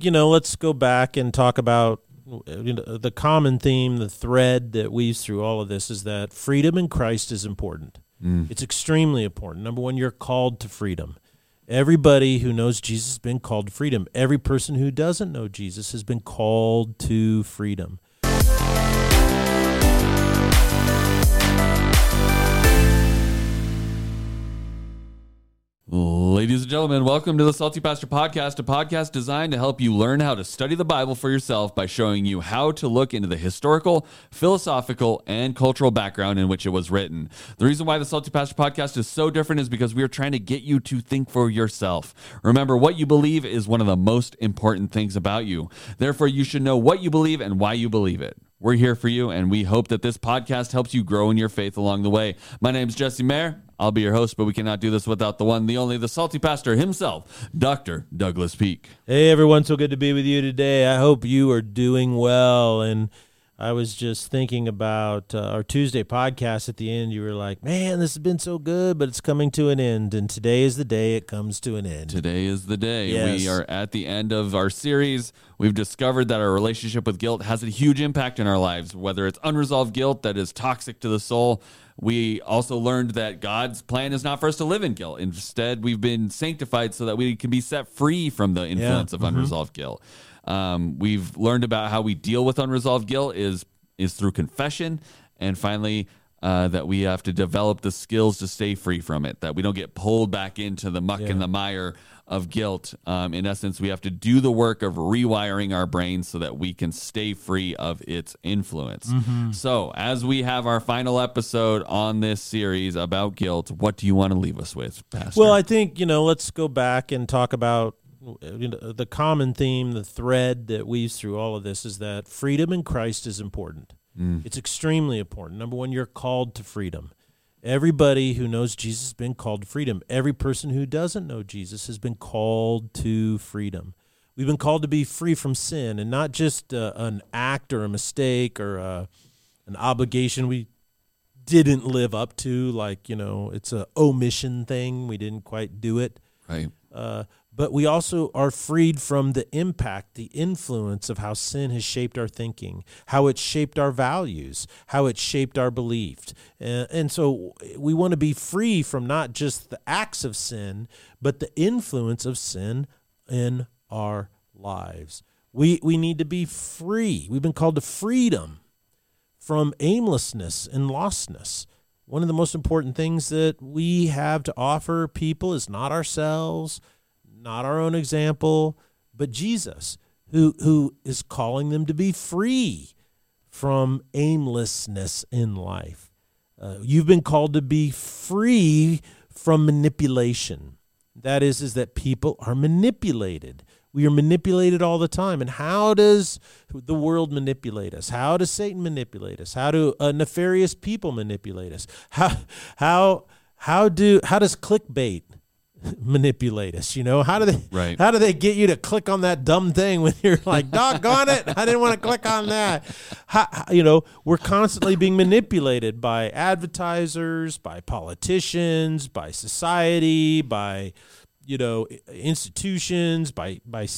You know, let's go back and talk about you know, the common theme, the thread that weaves through all of this is that freedom in Christ is important. Mm. It's extremely important. Number one, you're called to freedom. Everybody who knows Jesus has been called to freedom. Every person who doesn't know Jesus has been called to freedom. Ladies and gentlemen, welcome to the Salty Pastor Podcast, a podcast designed to help you learn how to study the Bible for yourself by showing you how to look into the historical, philosophical, and cultural background in which it was written. The reason why the Salty Pastor Podcast is so different is because we are trying to get you to think for yourself. Remember, what you believe is one of the most important things about you. Therefore, you should know what you believe and why you believe it. We're here for you, and we hope that this podcast helps you grow in your faith along the way. My name is Jesse Maher. I'll be your host, but we cannot do this without the one, the only, the salty pastor himself, Dr. Douglas Peake. Hey, everyone. So good to be with you today. I hope you are doing well. And I was just thinking about uh, our Tuesday podcast at the end. You were like, man, this has been so good, but it's coming to an end. And today is the day it comes to an end. Today is the day. Yes. We are at the end of our series. We've discovered that our relationship with guilt has a huge impact in our lives, whether it's unresolved guilt that is toxic to the soul. We also learned that God's plan is not for us to live in guilt. Instead, we've been sanctified so that we can be set free from the influence yeah. of mm-hmm. unresolved guilt. Um, we've learned about how we deal with unresolved guilt is is through confession, and finally. Uh, that we have to develop the skills to stay free from it, that we don't get pulled back into the muck yeah. and the mire of guilt. Um, in essence, we have to do the work of rewiring our brains so that we can stay free of its influence. Mm-hmm. So, as we have our final episode on this series about guilt, what do you want to leave us with, Pastor? Well, I think, you know, let's go back and talk about you know, the common theme, the thread that weaves through all of this is that freedom in Christ is important. Mm. It's extremely important. Number one, you're called to freedom. Everybody who knows Jesus has been called to freedom. Every person who doesn't know Jesus has been called to freedom. We've been called to be free from sin and not just uh, an act or a mistake or uh, an obligation we didn't live up to, like, you know, it's a omission thing. We didn't quite do it. Right. Uh, but we also are freed from the impact, the influence of how sin has shaped our thinking, how it's shaped our values, how it's shaped our beliefs. And, uh, and so we want to be free from not just the acts of sin, but the influence of sin in our lives. We, we need to be free. We've been called to freedom from aimlessness and lostness. One of the most important things that we have to offer people is not ourselves not our own example, but Jesus, who, who is calling them to be free from aimlessness in life. Uh, you've been called to be free from manipulation. That is, is that people are manipulated. We are manipulated all the time. And how does the world manipulate us? How does Satan manipulate us? How do uh, nefarious people manipulate us? How how how do how does clickbait manipulate us. You know, how do they? Right. How do they get you to click on that dumb thing when you're like, "Doggone it! I didn't want to click on that." How, you know, we're constantly being manipulated by advertisers, by politicians, by society, by you know institutions, by by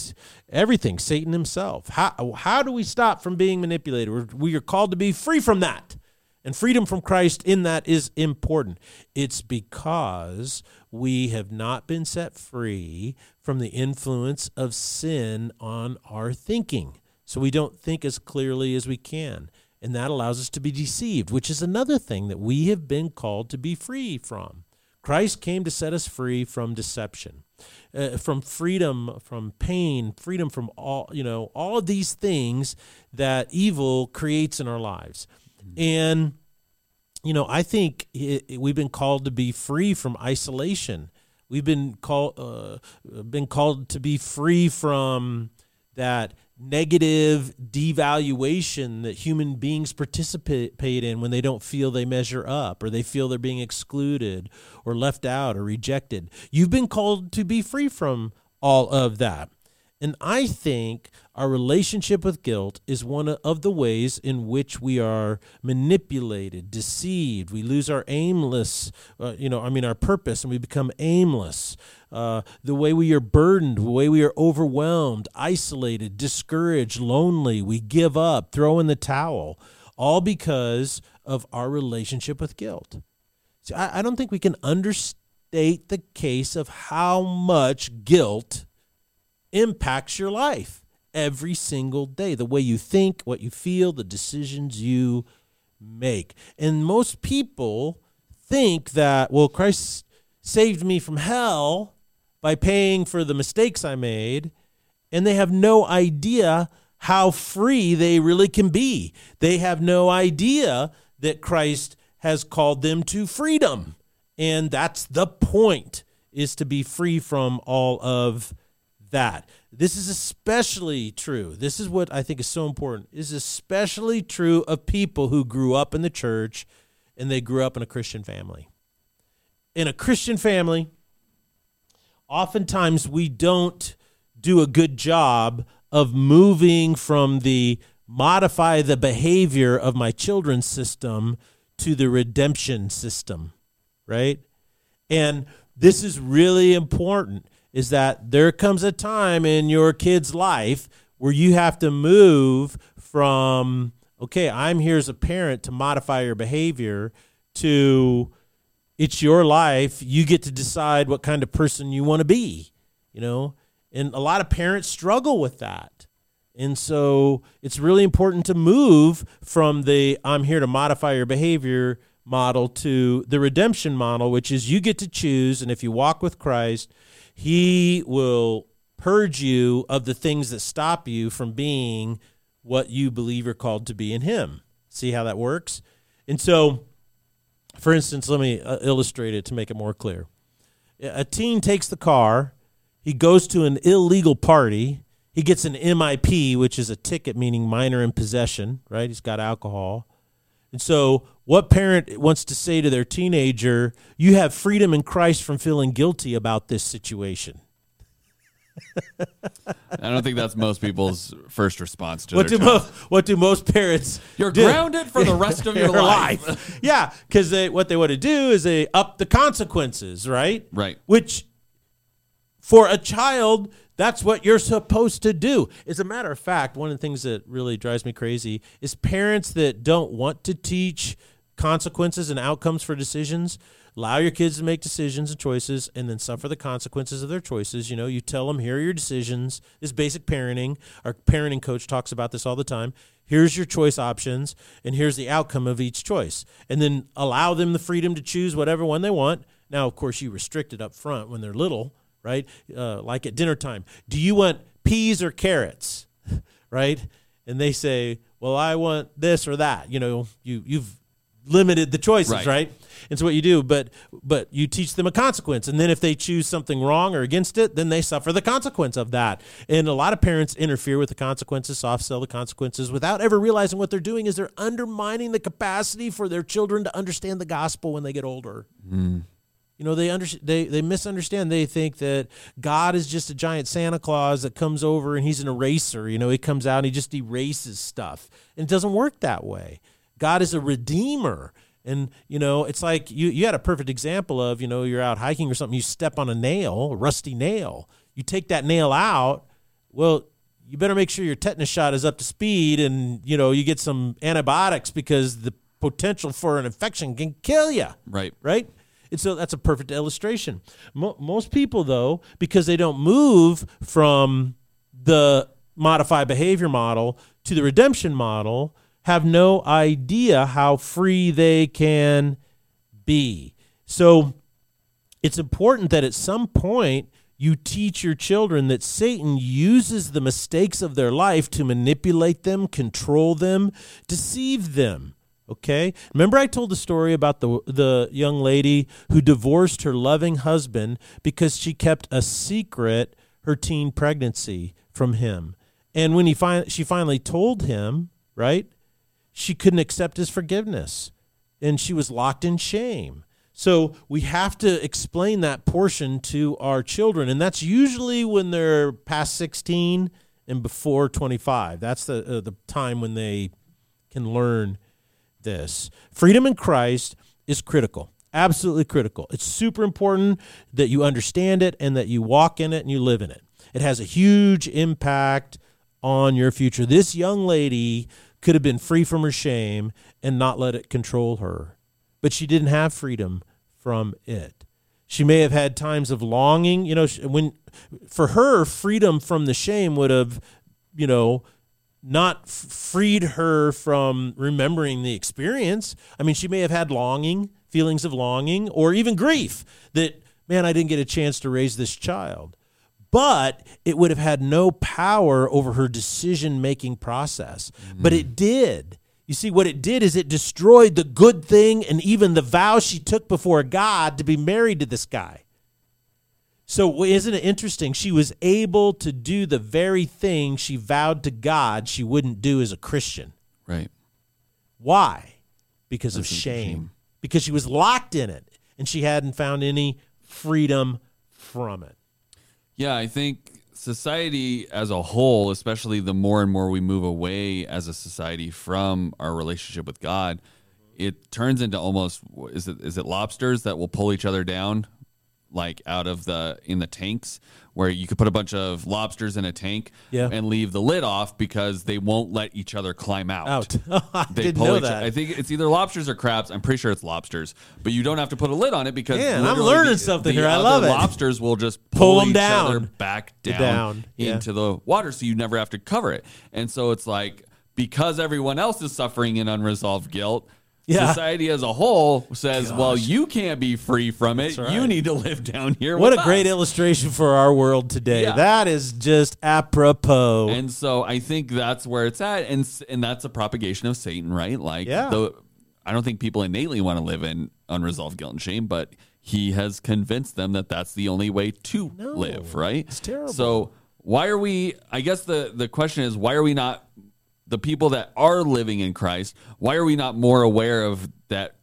everything. Satan himself. How how do we stop from being manipulated? We're, we are called to be free from that. And freedom from Christ in that is important. It's because we have not been set free from the influence of sin on our thinking. So we don't think as clearly as we can. And that allows us to be deceived, which is another thing that we have been called to be free from. Christ came to set us free from deception, uh, from freedom from pain, freedom from all, you know, all of these things that evil creates in our lives. And you know, I think it, we've been called to be free from isolation. We've been called uh, been called to be free from that negative devaluation that human beings participate in when they don't feel they measure up or they feel they're being excluded or left out or rejected. You've been called to be free from all of that. And I think our relationship with guilt is one of the ways in which we are manipulated, deceived. We lose our aimless, uh, you know, I mean, our purpose, and we become aimless. Uh, the way we are burdened, the way we are overwhelmed, isolated, discouraged, lonely. We give up, throw in the towel, all because of our relationship with guilt. See, I, I don't think we can understate the case of how much guilt impacts your life every single day. The way you think, what you feel, the decisions you make. And most people think that, well, Christ saved me from hell by paying for the mistakes I made, and they have no idea how free they really can be. They have no idea that Christ has called them to freedom. And that's the point is to be free from all of that. This is especially true. This is what I think is so important. Is especially true of people who grew up in the church and they grew up in a Christian family. In a Christian family, oftentimes we don't do a good job of moving from the modify the behavior of my children's system to the redemption system, right? And this is really important is that there comes a time in your kid's life where you have to move from okay, I'm here as a parent to modify your behavior to it's your life, you get to decide what kind of person you want to be, you know? And a lot of parents struggle with that. And so it's really important to move from the I'm here to modify your behavior model to the redemption model, which is you get to choose. And if you walk with Christ, He will purge you of the things that stop you from being what you believe you're called to be in Him. See how that works? And so, for instance, let me uh, illustrate it to make it more clear. A teen takes the car, he goes to an illegal party he gets an MIP, which is a ticket meaning minor in possession, right? He's got alcohol. And so, what parent wants to say to their teenager, you have freedom in Christ from feeling guilty about this situation? I don't think that's most people's first response to what do mo- what do most parents You're do? grounded for the rest of your life. life. yeah, because what they want to do is they up the consequences, right? Right. Which for a child that's what you're supposed to do. As a matter of fact, one of the things that really drives me crazy is parents that don't want to teach consequences and outcomes for decisions. Allow your kids to make decisions and choices and then suffer the consequences of their choices. You know, you tell them, here are your decisions. This basic parenting. Our parenting coach talks about this all the time. Here's your choice options, and here's the outcome of each choice. And then allow them the freedom to choose whatever one they want. Now, of course, you restrict it up front when they're little right? Uh, like at dinner time, do you want peas or carrots, right? And they say, well, I want this or that. You know, you you've limited the choices, right? right? And so what you do, but but you teach them a consequence, and then if they choose something wrong or against it, then they suffer the consequence of that. And a lot of parents interfere with the consequences, soft sell the consequences, without ever realizing what they're doing is they're undermining the capacity for their children to understand the gospel when they get older. Mm. You know, they under, they they misunderstand. They think that God is just a giant Santa Claus that comes over and he's an eraser. You know, he comes out and he just erases stuff. And it doesn't work that way. God is a redeemer. And, you know, it's like you, you had a perfect example of, you know, you're out hiking or something, you step on a nail, a rusty nail. You take that nail out, well, you better make sure your tetanus shot is up to speed and, you know, you get some antibiotics because the potential for an infection can kill you. Right. Right? And so that's a perfect illustration. Mo- most people, though, because they don't move from the modified behavior model to the redemption model, have no idea how free they can be. So it's important that at some point you teach your children that Satan uses the mistakes of their life to manipulate them, control them, deceive them. Okay? Remember I told the story about the the young lady who divorced her loving husband because she kept a secret her teen pregnancy from him. And when he fin- she finally told him, right? She couldn't accept his forgiveness and she was locked in shame. So we have to explain that portion to our children and that's usually when they're past 16 and before 25. That's the uh, the time when they can learn this. Freedom in Christ is critical. Absolutely critical. It's super important that you understand it and that you walk in it and you live in it. It has a huge impact on your future. This young lady could have been free from her shame and not let it control her, but she didn't have freedom from it. She may have had times of longing, you know, when for her freedom from the shame would have, you know, not f- freed her from remembering the experience. I mean, she may have had longing, feelings of longing, or even grief that, man, I didn't get a chance to raise this child. But it would have had no power over her decision making process. Mm-hmm. But it did. You see, what it did is it destroyed the good thing and even the vow she took before God to be married to this guy. So, isn't it interesting? She was able to do the very thing she vowed to God she wouldn't do as a Christian. Right. Why? Because of shame. shame. Because she was locked in it and she hadn't found any freedom from it. Yeah, I think society as a whole, especially the more and more we move away as a society from our relationship with God, it turns into almost is it is it lobsters that will pull each other down like out of the in the tanks where you could put a bunch of lobsters in a tank yeah. and leave the lid off because they won't let each other climb out. Out. I they didn't know that. I think it's either lobsters or crabs. I'm pretty sure it's lobsters, but you don't have to put a lid on it because Man, I'm learning the, something the here. I love it. Lobsters will just pull, pull them each down. other back down, down. into the water, so you never have to cover it. And so it's like because everyone else is suffering in unresolved guilt yeah. society as a whole says, Gosh. well, you can't be free from it. Right. You need to live down here. What a us. great illustration for our world today. Yeah. That is just apropos. And so I think that's where it's at, and and that's a propagation of Satan, right? Like, yeah. the, I don't think people innately want to live in unresolved guilt and shame, but he has convinced them that that's the only way to no, live, right? It's terrible. So why are we? I guess the the question is, why are we not the people that are living in Christ, why are we not more aware of that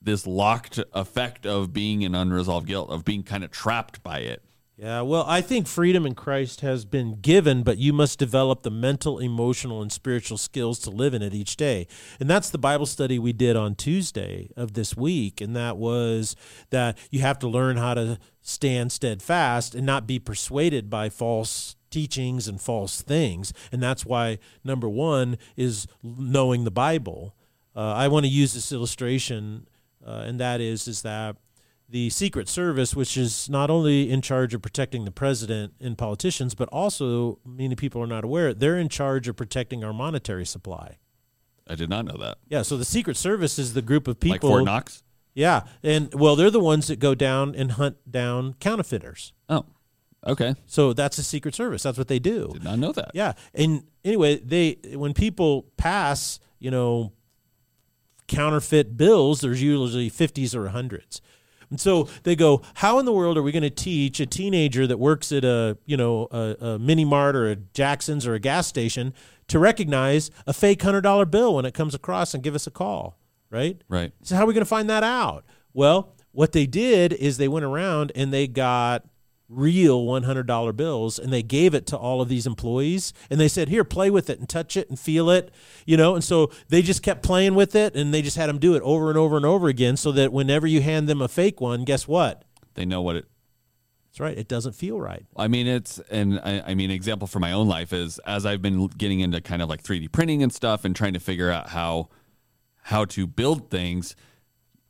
this locked effect of being in unresolved guilt, of being kind of trapped by it? Yeah, well, I think freedom in Christ has been given, but you must develop the mental, emotional, and spiritual skills to live in it each day. And that's the Bible study we did on Tuesday of this week. And that was that you have to learn how to stand steadfast and not be persuaded by false teachings and false things. And that's why number one is knowing the Bible. Uh, I want to use this illustration, uh, and that is is that the Secret Service, which is not only in charge of protecting the president and politicians, but also many people are not aware they're in charge of protecting our monetary supply. I did not know that. Yeah, so the Secret Service is the group of people like Fort Knox. Yeah, and well, they're the ones that go down and hunt down counterfeiters. Oh, Okay. So that's the Secret Service. That's what they do. Did not know that. Yeah. And anyway, they when people pass, you know, counterfeit bills, there's usually 50s or 100s. And so they go, how in the world are we going to teach a teenager that works at a, you know, a, a mini mart or a Jackson's or a gas station to recognize a fake hundred dollar bill when it comes across and give us a call, right? Right. So how are we going to find that out? Well, what they did is they went around and they got real $100 bills and they gave it to all of these employees and they said here play with it and touch it and feel it you know? And so they just kept playing with it and they just had them do it over and over and over again so that whenever you hand them a fake one guess what? They know what it that's right. It doesn't feel right. I mean it's and I, I mean example for my own life is as i've been getting into kind of like 3d printing and stuff and trying to figure out how how to build things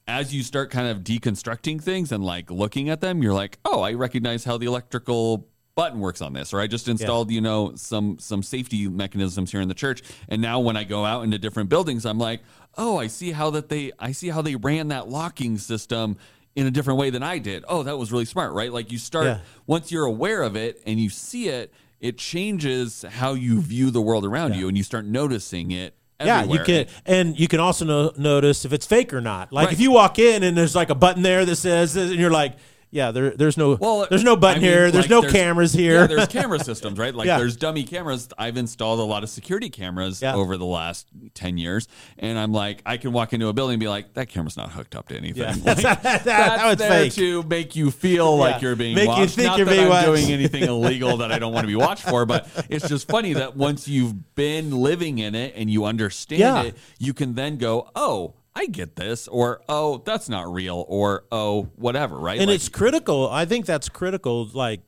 as you start kind of deconstructing things and like looking at them, you're like, oh, I recognize how the electrical button works on this or i just installed yeah. you know some some safety mechanisms here in the church and now when i go out into different buildings i'm like oh i see how that they i see how they ran that locking system in a different way than i did oh that was really smart right like you start yeah. once you're aware of it and you see it it changes how you view the world around yeah. you and you start noticing it yeah, you can, and you can also no, notice if it's fake or not. Like right. if you walk in and there's like a button there that says, and you're like, yeah, there, there's no Well, there's no button I mean, here. There's like, no there's- cameras here. Yeah, there's camera systems, right? Like Yeah. there's dummy cameras. I've installed a lot of security cameras Yeah. over the last ten years, and I'm like, I can walk into a building and be like, that camera's not hooked up to anything. Yeah. Like, That- that- that's was there fake. to make you feel like you're being Make you watched. think not you're that being I'm watched. doing anything illegal that I don't want to be watched for, but it's just funny that once you've been living in it and you understand it, you can then go, oh. I get this, or oh, that's not real, or oh, whatever, right? and Like, it's critical. I think that's critical. Like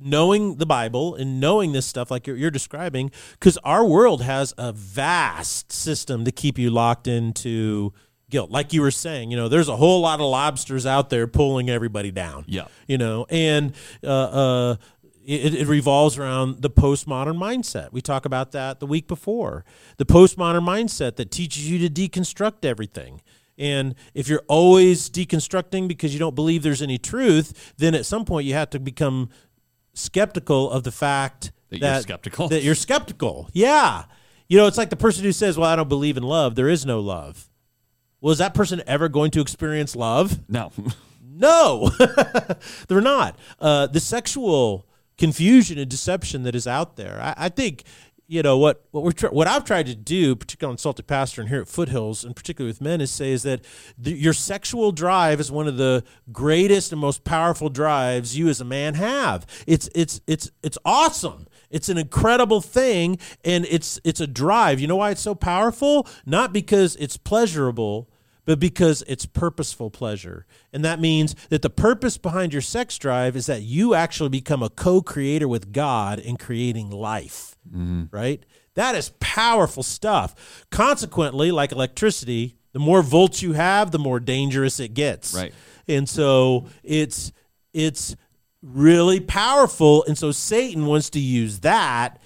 knowing the Bible and knowing this stuff, like you're, you're describing, because our world has a vast system to keep you locked into guilt. Like you were saying, you know, there's a whole lot of lobsters out there pulling everybody down. Yeah. you know, and uh, uh, it, it revolves around the postmodern mindset. We talk about that the week before. The postmodern mindset that teaches you to deconstruct everything. And if you're always deconstructing because you don't believe there's any truth, then at some point you have to become skeptical of the fact That that, you're skeptical. That you're skeptical. Yeah. You know, it's like the person who says, Well, I don't believe in love. There is no love. Well, is that person ever going to experience love? no. No, they're not. Uh, the sexual confusion and deception that is out there. I, I think, you know, what what we're tr- what I've tried to do, particularly on Salty Pastor and here at Foothills, and particularly with men, is say is that your sexual drive is one of the greatest and most powerful drives you as a man have. It's it's it's it's awesome. It's an incredible thing, and it's it's a drive. You know why it's so powerful? Not because it's pleasurable but because it's purposeful pleasure. And that means that the purpose behind your sex drive is that you actually become a co creator with God in creating life, mm-hmm. right? That is powerful stuff. Consequently, like electricity, the more volts you have, the more dangerous it gets. Right. And so it's it's really powerful and so Satan wants to use that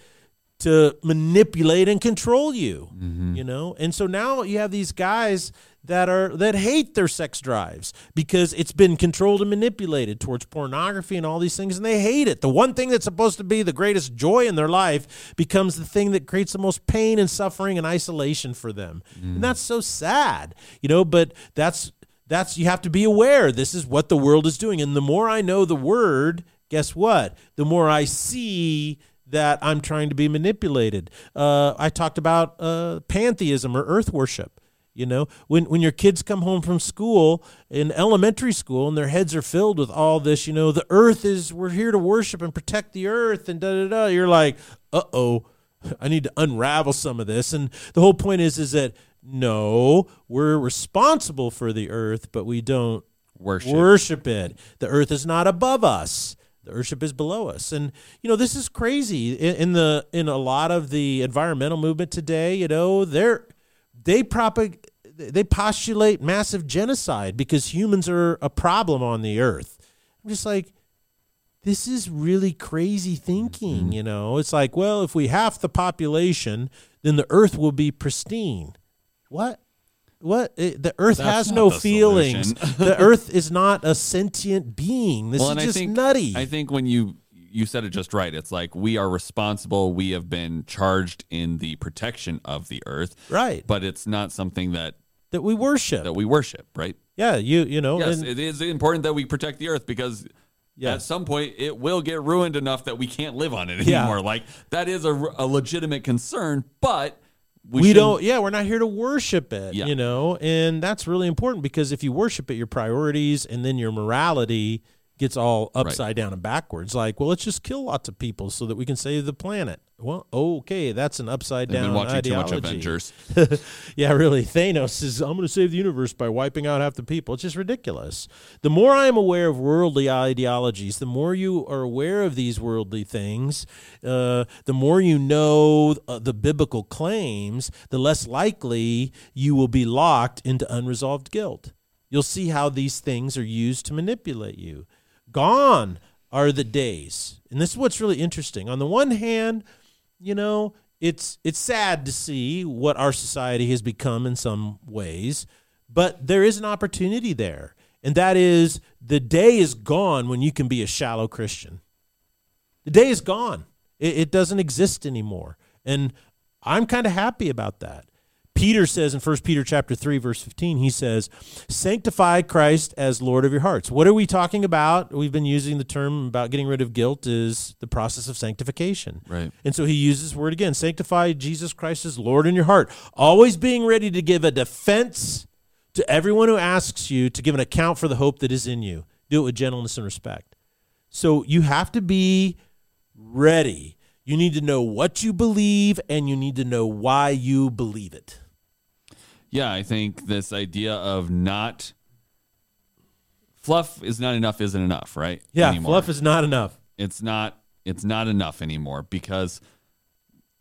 to manipulate and control you mm-hmm. you know? And so now you have these guys that are that hate their sex drives because it's been controlled and manipulated towards pornography and all these things and they hate it. The one thing that's supposed to be the greatest joy in their life becomes the thing that creates the most pain and suffering and isolation for them. And mm. that's so sad you know? But that's that's you have to be aware. This is what the world is doing. And the more i know the word guess what? The more i see that I'm trying to be manipulated. Uh, I talked about uh, pantheism or earth worship. You know, when when your kids come home from school in elementary school and their heads are filled with all this, you know, the earth is we're here to worship and protect the earth and da da da. You're like, uh oh, I need to unravel some of this. And the whole point is is that no, we're responsible for the earth, but we don't Worship. worship it. The earth is not above us. The earthship is below us, and you know this is crazy. In, in the in a lot of the environmental movement today, you know they're they propag they postulate massive genocide because humans are a problem on the earth. I'm just like, this is really crazy thinking. Mm-hmm. You know, it's like, well, if we half the population, then the earth will be pristine. What? What? It- the earth That's has no the feelings. the earth is not a sentient being. This well, is just I think nutty. I think when you you said it just right, it's like we are responsible. We have been charged in the protection of the earth, right. but it's not something that that we worship. that we worship, right? yeah, you you know. Yes, and- it is important that we protect the earth because Yeah. at some point it will get ruined enough that we can't live on it Yeah. anymore. Like that is a, a legitimate concern, but we, we, don't yeah we're not here to worship it Yeah. you know and that's really important because if you worship it your priorities and then your morality gets all upside down and backwards like well let's just kill lots of people so that we can save the planet well okay that's an upside I've down been watching too ideology much Avengers. yeah, really. Thanos is I'm going to save the universe by wiping out half the people. It's just ridiculous. The more I am aware of worldly ideologies, the more you are aware of these worldly things, uh, the more you know uh, the biblical claims, the less likely you will be locked into unresolved guilt. You'll see how these things are used to manipulate you. Gone are the days. And this is what's really interesting. On the one hand, you know, it's it's sad to see what our society has become in some ways, but there is an opportunity there. And that is the day is gone when you can be a shallow Christian. The day is gone. It, it doesn't exist anymore. And I'm kind of happy about that Peter says in 1 Peter chapter 3 verse 15 he says sanctify Christ as Lord of your hearts. What are we talking about? We've been using the term about getting rid of guilt is the process of sanctification. Right. And so he uses this word again, sanctify Jesus Christ as Lord in your heart, always being ready to give a defense to everyone who asks you to give an account for the hope that is in you. Do it with gentleness and respect. So you have to be ready. You need to know what you believe and you need to know why you believe it. Yeah, I think this idea of not fluff is not enough isn't enough, right? Yeah, Anymore. fluff is not enough. it's not it's not enough anymore because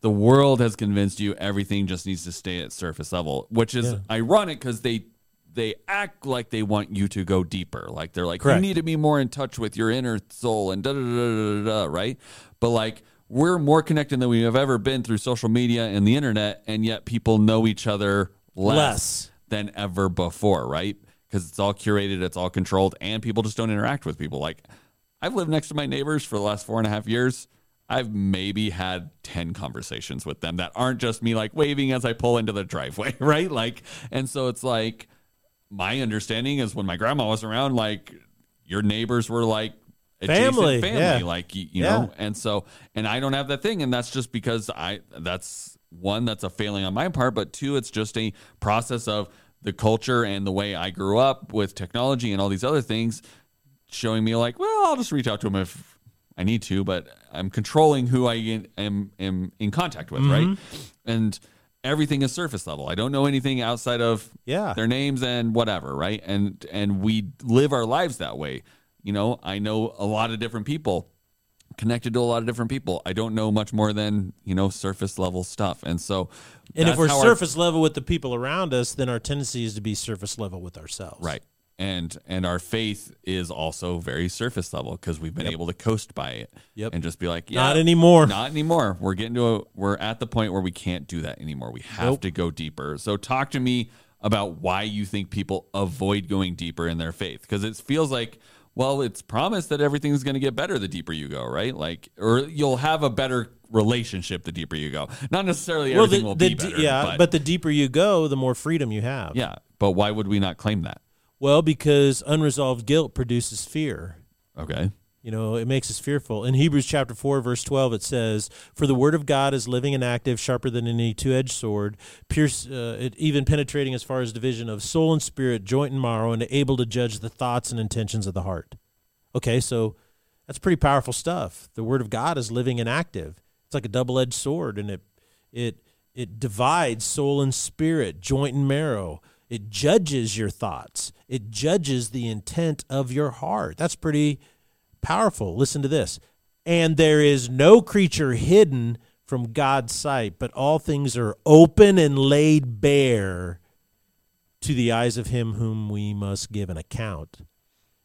the world has convinced you everything just needs to stay at surface level, which is Yeah. ironic because they they act like they want you to go deeper. Like they're like, Correct. you need to be more in touch with your inner soul and da da da da da da, right? But like we're more connected than we have ever been through social media and the internet, and yet people know each other less, Less. than ever before, right? Because it's all curated, it's all controlled, and people just don't interact with people. Like I've lived next to my neighbors for the last four and a half years. I've maybe had 10 conversations with them that aren't just me like waving as I pull into the driveway, right? Like, and so it's like my understanding is when my grandma was around, like your neighbors were like Family, family, yeah. like, you, you Yeah. know, and so, and I don't have that thing. And that's just because I, that's one, that's a failing on my part, but two, it's just a process of the culture and the way I grew up with technology and all these other things showing me like, well, I'll just reach out to them if I need to, but I'm controlling who I am am in contact with, right? Mm-hmm. And everything is surface level. I don't know anything outside of Yeah. their names and whatever, right? And and we live our lives that way. You know, I know a lot of different people connected to a lot of different people. I don't know much more than, you know, surface level stuff. And so And if we're how our- surface level with the people around us, then our tendency is to be surface level with ourselves. Right. And and our faith is also very surface level because we've been able to coast by it. Yep. And just be like, yeah, Not anymore. Not anymore. We're getting to a we're at the point where we can't do that anymore. We have Nope. to go deeper. So talk to me about why you think people avoid going deeper in their faith because it feels like well, it's promised that everything's going to get better the deeper you go, right? Like, or you'll have a better relationship the deeper you go. Not necessarily Well, everything the, will the be d- better. yeah, but, but the deeper you go, the more freedom you have. yeah. But why would we not claim that? Well, because unresolved guilt produces fear. Okay. You know, it makes us fearful. In Hebrews chapter 4, verse 12, it says, For the word of God is living and active, sharper than any two edged sword, pierce, uh, it, even penetrating as far as division of soul and spirit, joint and marrow, and able to judge the thoughts and intentions of the heart. Okay, so that's pretty powerful stuff. The word of God is living and active. It's like a double edged sword, and it, it, it divides soul and spirit, joint and marrow. It judges your thoughts. It judges the intent of your heart. That's pretty powerful. Listen to this. And there is no creature hidden from God's sight, but all things are open and laid bare to the eyes of him whom we must give an account.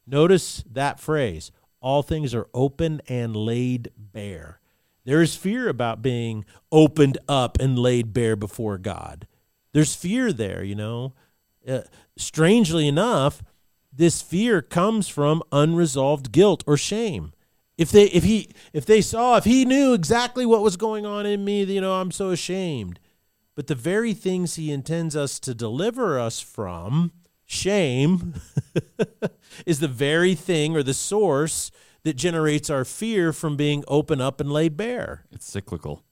Notice that phrase all things are open and laid bare. There is fear about being opened up and laid bare before God. There's fear there, you know. Uh, strangely enough, this fear comes from unresolved guilt or shame. If they if he if they saw if he knew exactly what was going on in me, you know, I'm so ashamed. But the very things he intends us to deliver us from, shame, is the very thing or the source that generates our fear from being open up and laid bare. It's cyclical.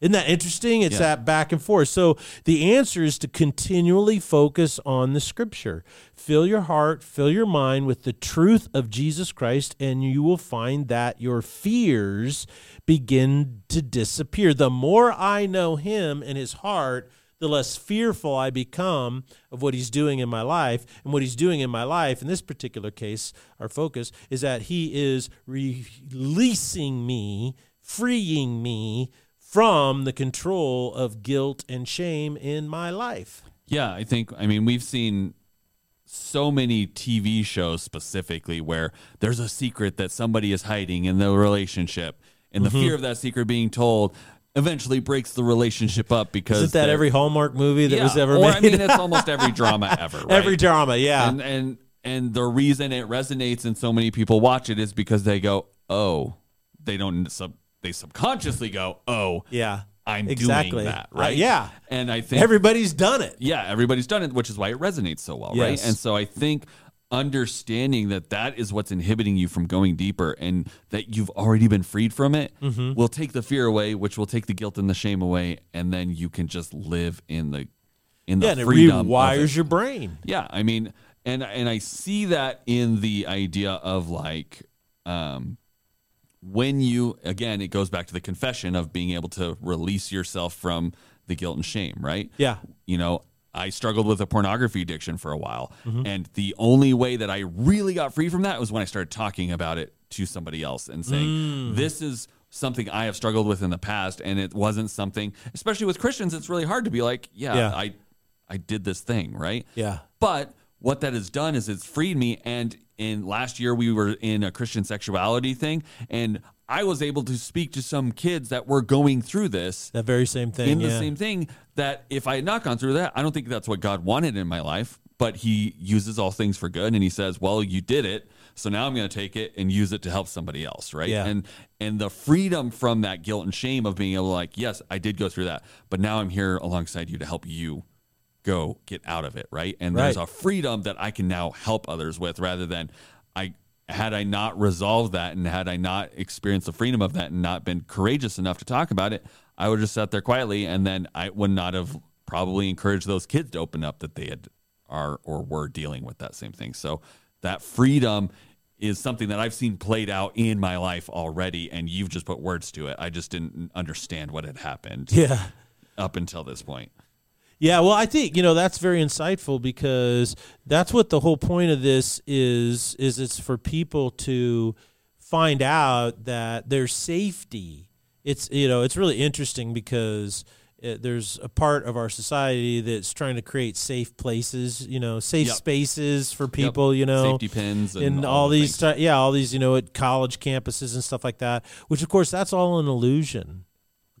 Isn't that interesting? It's Yeah. that back and forth. So the answer is to continually focus on the scripture. Fill your heart, fill your mind with the truth of Jesus Christ, and you will find that your fears begin to disappear. The more I know him and his heart, the less fearful I become of what he's doing in my life. And what he's doing in my life, in this particular case, our focus is that he is releasing me, freeing me from the control of guilt and shame in my life. Yeah, I think I mean we've seen so many TV shows specifically where there's a secret that somebody is hiding in the relationship and Mm-hmm. the fear of that secret being told eventually breaks the relationship up because Isn't that every Hallmark movie that yeah, was ever or, made? I mean it's almost every drama ever, right? Every drama, yeah. And and and the reason it resonates and so many people watch it is because they go, "Oh, they don't sub they subconsciously go, "Oh, yeah. I'm Exactly. doing that, Uh, right? yeah. And I think Everybody's done it. yeah, everybody's done it, which is why it resonates so well, right? And so I think understanding that that is what's inhibiting you from going deeper and that you've already been freed from it Mm-hmm. will take the fear away, which will take the guilt and the shame away, and then you can just live in the in the Yeah, and it freedom. of rewires it. your brain. Yeah, I mean, and and I see that in the idea of like um when you again it goes back to the confession of being able to release yourself from the guilt and shame, right? Yeah. You know, I struggled with a pornography addiction for a while, mm-hmm. and the only way that I really got free from that was when I started talking about it to somebody else and saying, mm. "This is something I have struggled with in the past, and it wasn't something." Especially with Christians, it's really hard to be like, "Yeah, Yeah. I, I did this thing, right?" Yeah. But what that has done is it's freed me. And in last year, we were in a Christian sexuality thing, and I was able to speak to some kids that were going through this That very same thing. in the yeah. same thing. That if I had not gone through that, I don't think that's what God wanted in my life. But He uses all things for good, and He says, "Well, you did it, so now I'm going to take it and use it to help somebody else." Right? Yeah. And and the freedom from that guilt and shame of being able to like, yes, I did go through that, but now I'm here alongside you to help you go get out of it, right? And there's a freedom that I can now help others with rather than I had I not resolved that and had I not experienced the freedom of that and not been courageous enough to talk about it, I would just sat there quietly and then I would not have probably encouraged those kids to open up that they had are or were dealing with that same thing. So that freedom is something that I've seen played out in my life already and you've just put words to it. I just didn't understand what had happened Yeah. up until this point. Yeah, well, I think you know that's very insightful because that's what the whole point of this is. Is it's for people to find out that there's safety. It's you know it's really interesting because uh there's a part of our society that's trying to create safe places, you know, safe Yep. spaces for people, you know, Safety pins and, and all, the these, yeah, all these, you know, at college campuses and stuff like that. Which, of course, that's all an illusion.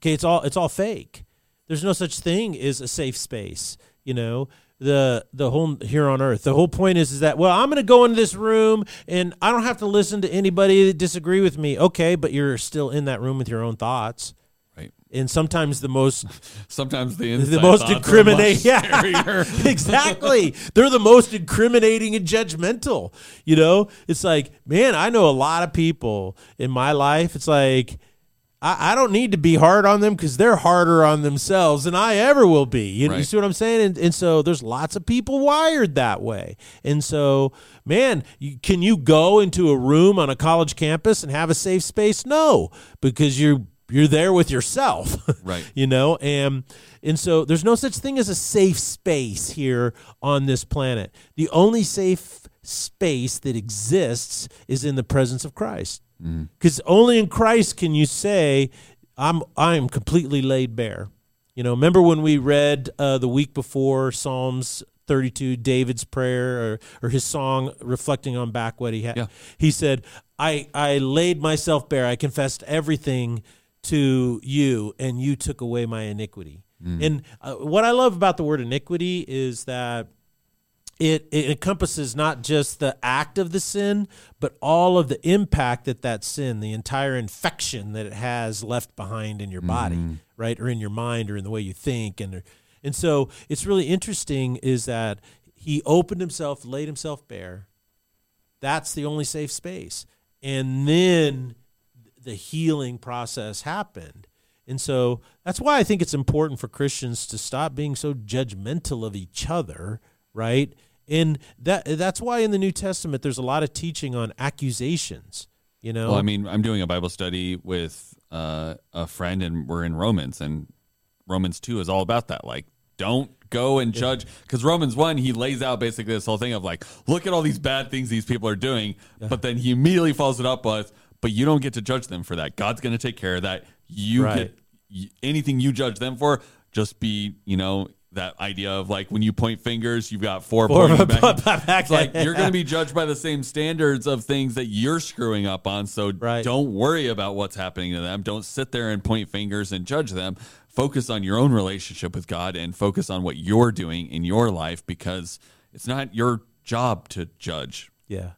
Okay, it's all it's all fake. There's no such thing as a safe space. You know, the the whole here on Earth. The whole point is is that well, I'm going to go into this room and I don't have to listen to anybody that disagree with me. Okay, but you're still in that room with your own thoughts. Right. And sometimes the most Sometimes the the most incriminating. Yeah, exactly. They're the most incriminating and judgmental. You know, it's like, man, I know a lot of people in my life. It's like. I, I don't need to be hard on them because they're harder on themselves than I ever will be. You, you see what I'm saying? And, and so there's lots of people wired that way. And so, man, you, can you go into a room on a college campus and have a safe space? No, because you're you're there with yourself. Right. you know and and so there's no such thing as a safe space here on this planet the only safe space that exists is in the presence of christ because only in christ can you say i'm i'm completely laid bare. You know remember when we read uh, the week before psalms 32 david's prayer or, or his song reflecting on back what he had Yeah. he said i i laid myself bare. I confessed everything to you and you took away my iniquity. And uh, what i love about the word iniquity is that it, it encompasses not just the act of the sin, but all of the impact that that sin, the entire infection that it has left behind in your body, mm-hmm. right, or in your mind, or in the way you think, and and so it's really interesting is that he opened himself, laid himself bare. That's the only safe space, and then the healing process happened. And so that's why I think it's important for Christians to stop being so judgmental of each other, right? And that that's why in the New Testament there's a lot of teaching on accusations, you know. Well, I mean, I'm doing a Bible study with uh, a friend, and we're in Romans, and Romans two is all about that. Like, don't go and judge, because Romans one he lays out basically this whole thing of like, look at all these bad things these people are doing, but then he immediately follows it up with, but you don't get to judge them for that. God's going to take care of that. You Right. get anything you judge them for, just be, you know. That idea of like when you point fingers, you've got four, Four pointing back. back. It's like you're going to be judged by the same standards of things that you're screwing up on. So Right. don't worry about what's happening to them. Don't sit there and point fingers and judge them. Focus on your own relationship with God and focus on what you're doing in your life because it's not your job to judge. Yeah.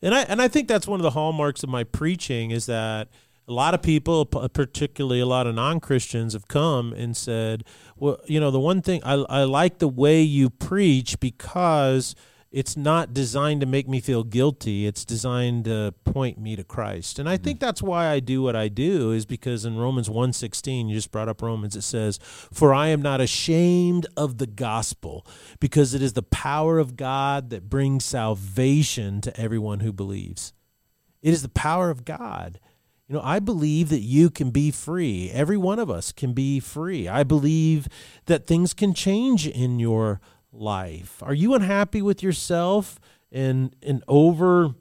And I and I think that's one of the hallmarks of my preaching is that a lot of people, particularly a lot of non Christians, have come and said, well, you know, the one thing I, I like the way you preach because it's not designed to make me feel guilty. It's designed to point me to christ. And i think mm-hmm. that's why i do what i do is because in romans 1.16 you just brought up romans it says for i am not ashamed of the gospel because it is the power of god that brings salvation to everyone who believes. It is the power of god you know, I believe that you can be free. Every one of us can be free. I believe that things can change in your life? Are you unhappy with yourself and and over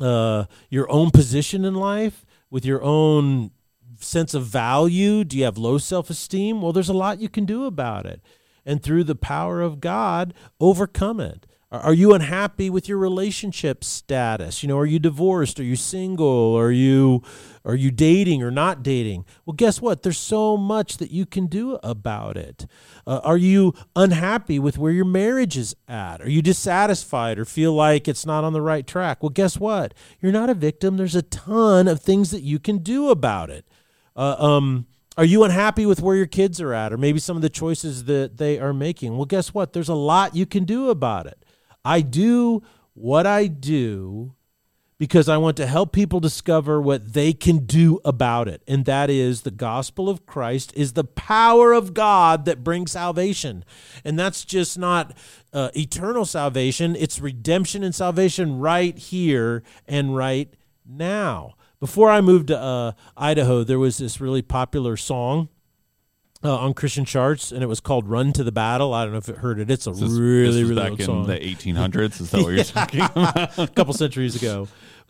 uh, your own position in life, with your own sense of value? Do you have low self esteem? Well, there's a lot you can do about it, and through the power of God, overcome it. Are you unhappy with your relationship status? You know, are you divorced? Are you single? Are you are you dating or not dating? Well, guess what? There's so much that you can do about it. Uh, are you unhappy with where your marriage is at? Are you dissatisfied or feel like it's not on the right track? Well, guess what? You're not a victim. There's a ton of things that you can do about it. Uh, um, are you unhappy with where your kids are at or maybe some of the choices that they are making? Well, guess what? There's a lot you can do about it. I do what I do because I want to help people discover what they can do about it. And that is the gospel of Christ is the power of God that brings salvation. And that's just not uh, eternal salvation, it's redemption and salvation right here and right now. Before I moved to uh, Idaho, there was this really popular song uh, on Christian charts, and it was called "Run to the Battle." I don't know if it heard it. It's a this, really, this really back old in song. the 1800s. Is that what you're talking about? a couple centuries ago,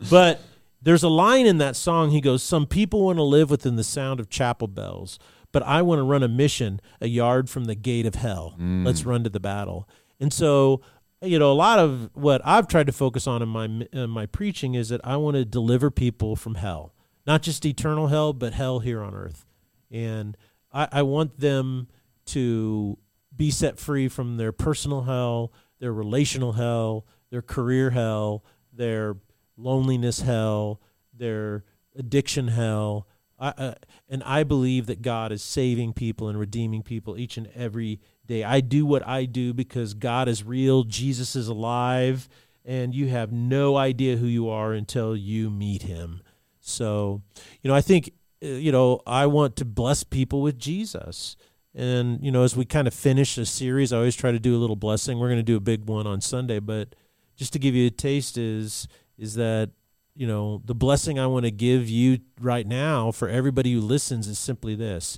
but there's a line in that song. He goes, "Some people want to live within the sound of chapel bells, but I want to run a mission a yard from the gate of hell. Mm. Let's run to the battle." And so, you know, a lot of what I've tried to focus on in my in my preaching is that I want to deliver people from hell, not just eternal hell, but hell here on earth, and I, I want them to be set free from their personal hell, their relational hell, their career hell, their loneliness hell, their addiction hell. I, uh, and I believe that God is saving people and redeeming people each and every day. I do what I do because God is real, Jesus is alive, and you have no idea who you are until you meet him. So, you know, I think Uh, you know, I want to bless people with Jesus. And, you know, as we kind of finish a series, I always try to do a little blessing. We're going to do a big one on Sunday, but just to give you a taste is is that, you know, the blessing I want to give you right now for everybody who listens is simply this.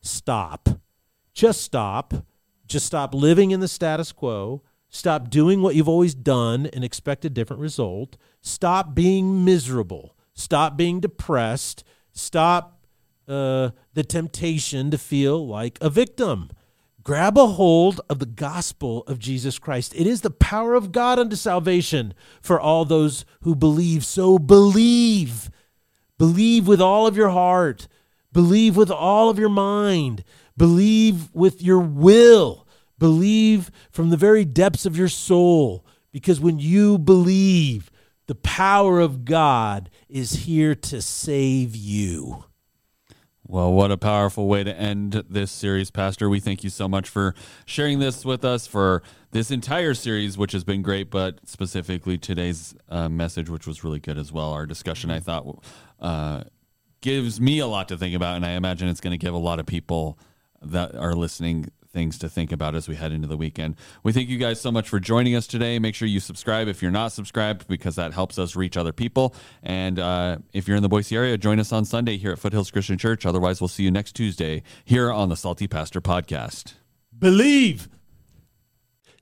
Stop. Just stop. Just stop living in the status quo. Stop doing what you've always done and expect a different result. Stop being miserable. Stop being depressed Stop uh, the temptation to feel like a victim. Grab a hold of the gospel of Jesus Christ. It is the power of God unto salvation for all those who believe. So believe. Believe with all of your heart. Believe with all of your mind. Believe with your will. Believe from the very depths of your soul. Because when you believe, the power of God is here to save you. Well, what a powerful way to end this series, Pastor. We thank you so much for sharing this with us for this entire series, which has been great, but specifically today's uh, message, which was really good as well. Our discussion, I thought, uh, gives me a lot to think about, and I imagine it's going to give a lot of people that are listening things to think about as we head into the weekend. We thank you guys so much for joining us today. Make sure you subscribe if you're not subscribed because that helps us reach other people. And uh, if you're in the Boise area, join us on Sunday here at Foothills Christian Church. Otherwise, we'll see you next Tuesday here on the Salty Pastor Podcast. Believe.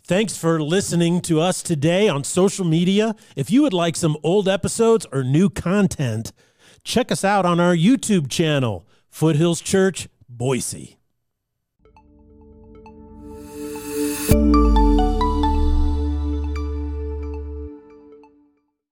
Thanks for listening to us today on social media. If you would like some old episodes or new content, check us out on our YouTube channel, Foothills Church, Boise. Música